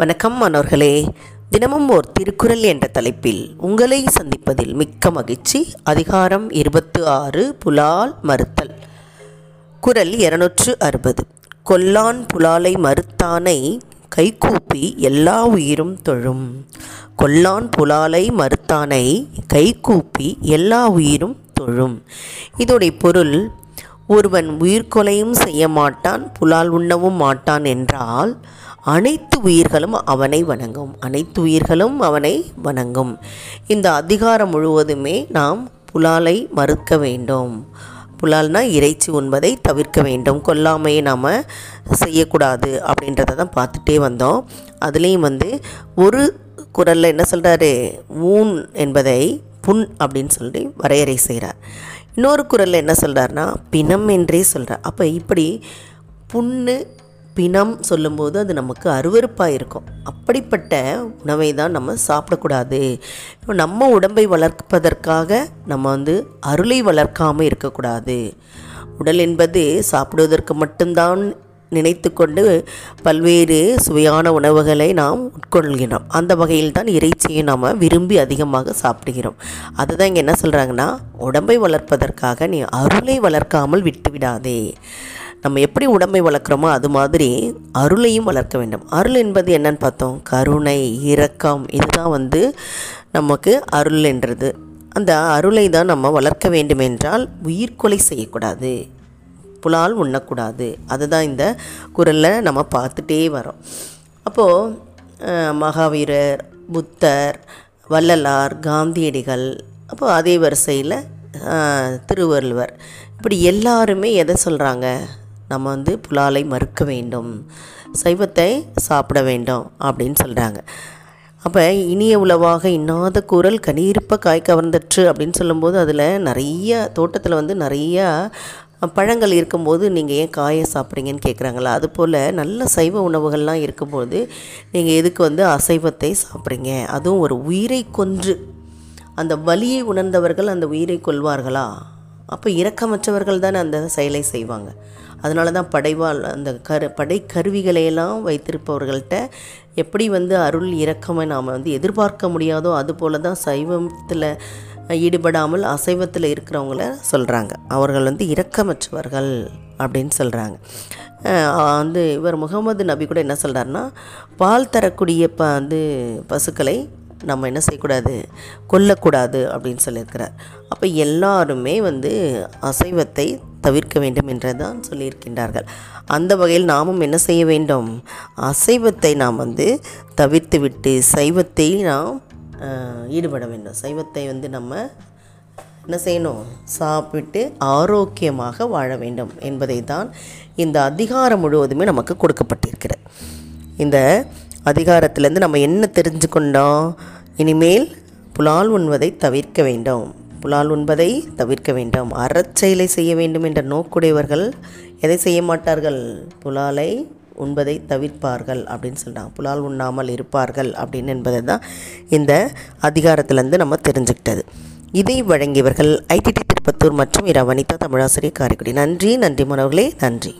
வணக்கம் மாணவர்களே. தினமும் ஓர் திருக்குறள் என்ற தலைப்பில் உங்களை சந்திப்பதில் மிக்க மகிழ்ச்சி. அதிகாரம் இருபத்து ஆறு புலால் மறுத்தல். குரல் இருநூற்று அறுபது. கொல்லான் புலாலை மறுத்தானை கைகூப்பி எல்லா உயிரும் தொழும். கொல்லான் புலாலை மறுத்தானை கைகூப்பி எல்லா உயிரும் தொழும். இதோடைய பொருள் ஒருவன் உயிர்கொலையும் செய்ய மாட்டான் புலால் உண்ணவும் மாட்டான் என்றால் அனைத்து உயிர்களும் அவனை வணங்கும். அனைத்து உயிர்களும் அவனை வணங்கும். இந்த அதிகாரம் முழுவதுமே நாம் புலாலை மறுக்க வேண்டும். புலால்னா இறைச்சி உண்பதை தவிர்க்க வேண்டும். கொல்லாமையை நாம் செய்யக்கூடாது அப்படின்றத தான் பார்த்துட்டே வந்தோம். அதுலேயும் வந்து ஒரு குரலில் என்ன சொல்கிறாரு ஊன் என்பதை புண் அப்படின்னு சொல்லி வரையறை செய்கிறார் இன்னொரு குரலில் என்ன சொல்கிறாருன்னா பிணம் என்றே சொல்கிறார் அப்போ இப்படி புண்ணு பிணம் சொல்லும்போது அது நமக்கு அருவருப்பாக இருக்கும் அப்படிப்பட்ட உணவை தான் நம்ம சாப்பிடக்கூடாது. நம்ம உடம்பை வளர்ப்பதற்காக நம்ம வந்து அருளை வளர்க்காமல் இருக்கக்கூடாது. உடல் என்பது சாப்பிடுவதற்கு மட்டும்தான் நினைத்து கொண்டு பல்வேறு சுவையான உணவுகளை நாம் உட்கொள்கிறோம் அந்த வகையில் தான் இறைச்சியை நாம் விரும்பி அதிகமாக சாப்பிடுகிறோம். அதுதான் இங்கே என்ன சொல்கிறாங்கன்னா உடம்பை வளர்ப்பதற்காக நீ அருளை வளர்க்காமல் விட்டுவிடாதே. நம்ம எப்படி உடம்பை வளர்க்குறோமோ அது மாதிரி அருளையும் வளர்க்க வேண்டும். அருள் என்பது என்னன்னு பார்த்தோம். கருணை இரக்கம் இதுதான் வந்து நமக்கு அருள் என்றது. அந்த அருளை தான் நம்ம வளர்க்க வேண்டுமென்றால் உயிர்கொலை செய்யக்கூடாது. புலால் உண்ணக்கூடாது. அதுதான் இந்த குரலில் நம்ம பார்த்துட்டே வரோம் அப்போது மகாவீரர் புத்தர் வள்ளலார் காந்தியடிகள் அப்போது அதே வரிசையில் திருவள்ளுவர். இப்படி எல்லாருமே எதை சொல்கிறாங்க நம்ம வந்து புலாலை மறுக்க வேண்டும். சைவத்தை சாப்பிட வேண்டும் அப்படின்னு சொல்கிறாங்க அப்போ இனிய உளவாக இன்னாத குரல் கனியிருப்ப காய் கவர்ந்தற்று அப்படின்னு சொல்லும்போது அதில் நிறைய தோட்டத்தில் வந்து நிறையா பழங்கள் இருக்கும்போது நீங்கள் ஏன் காயை சாப்பிட்றீங்கன்னு கேட்குறாங்களா அதுபோல் நல்ல சைவ உணவுகள்லாம் இருக்கும்போது நீங்கள் எதுக்கு வந்து அசைவத்தை சாப்பிட்றீங்க? அதுவும் ஒரு உயிரை கொன்று. அந்த வலியை உணர்ந்தவர்கள் அந்த உயிரை கொள்வார்களா அப்போ இரக்கமற்றவர்கள் தானே அந்த செயலை செய்வாங்க. அதனால தான் படைவாள் அந்த கரு படை கருவிகளையெல்லாம் வைத்திருப்பவர்கள்ட்ட எப்படி வந்து அருள் இரக்கமை நாம் வந்து எதிர்பார்க்க முடியாதோ அதுபோல தான் சைவத்தில் ஈடுபடாமல் அசைவத்தில் இருக்கிறவங்கள சொல்கிறாங்க அவர்கள் வந்து இரக்கமற்றவர்கள் அப்படின்னு சொல்கிறாங்க வந்து இவர் முகமது நபி கூட என்ன சொல்கிறாருன்னா பால் தரக்கூடிய ப வந்து பசுக்களை நம்ம என்ன செய்யக்கூடாது? கொல்லக்கூடாது அப்படின்னு சொல்லியிருக்கிறார். அப்போ எல்லாருமே வந்து அசைவத்தை தவிர்க்க வேண்டும் என்று தான் சொல்லியிருக்கின்றார்கள். அந்த வகையில் நாமும் என்ன செய்ய வேண்டும்? அசைவத்தை நாம் வந்து தவிர்த்து விட்டு சைவத்தை நாம் ஈடுபட வேண்டும். சைவத்தை வந்து நம்ம என்ன செய்யணும்? சாப்பிட்டு ஆரோக்கியமாக வாழ வேண்டும் என்பதை தான் இந்த அதிகாரம் முழுவதுமே நமக்கு கொடுக்கப்பட்டிருக்கிறது. இந்த அதிகாரத்திலேருந்து நம்ம என்ன தெரிஞ்சுக்கொண்டோம்? இனிமேல் புலால் உண்வதை தவிர்க்க வேண்டும். புலால் உண்பதை தவிர்க்க வேண்டும். அறச்செயலை செய்ய வேண்டும் என்ற நோக்குடையவர்கள் எதை செய்ய மாட்டார்கள்? புலாலை உண்பதை தவிர்ப்பார்கள் அப்படின்னு சொல்கிறாங்க புலால் உண்ணாமல் இருப்பார்கள் அப்படின்னு என்பதை தான் இந்த அதிகாரத்திலேருந்து நம்ம தெரிஞ்சுக்கிட்டது. இதை வழங்கியவர்கள் ஐடிடி திருப்பத்தூர் மற்றும் இரா வனிதா தமிழாசிரியர் காரைக்குடி. நன்றி நன்றி மாணவர்களே நன்றி.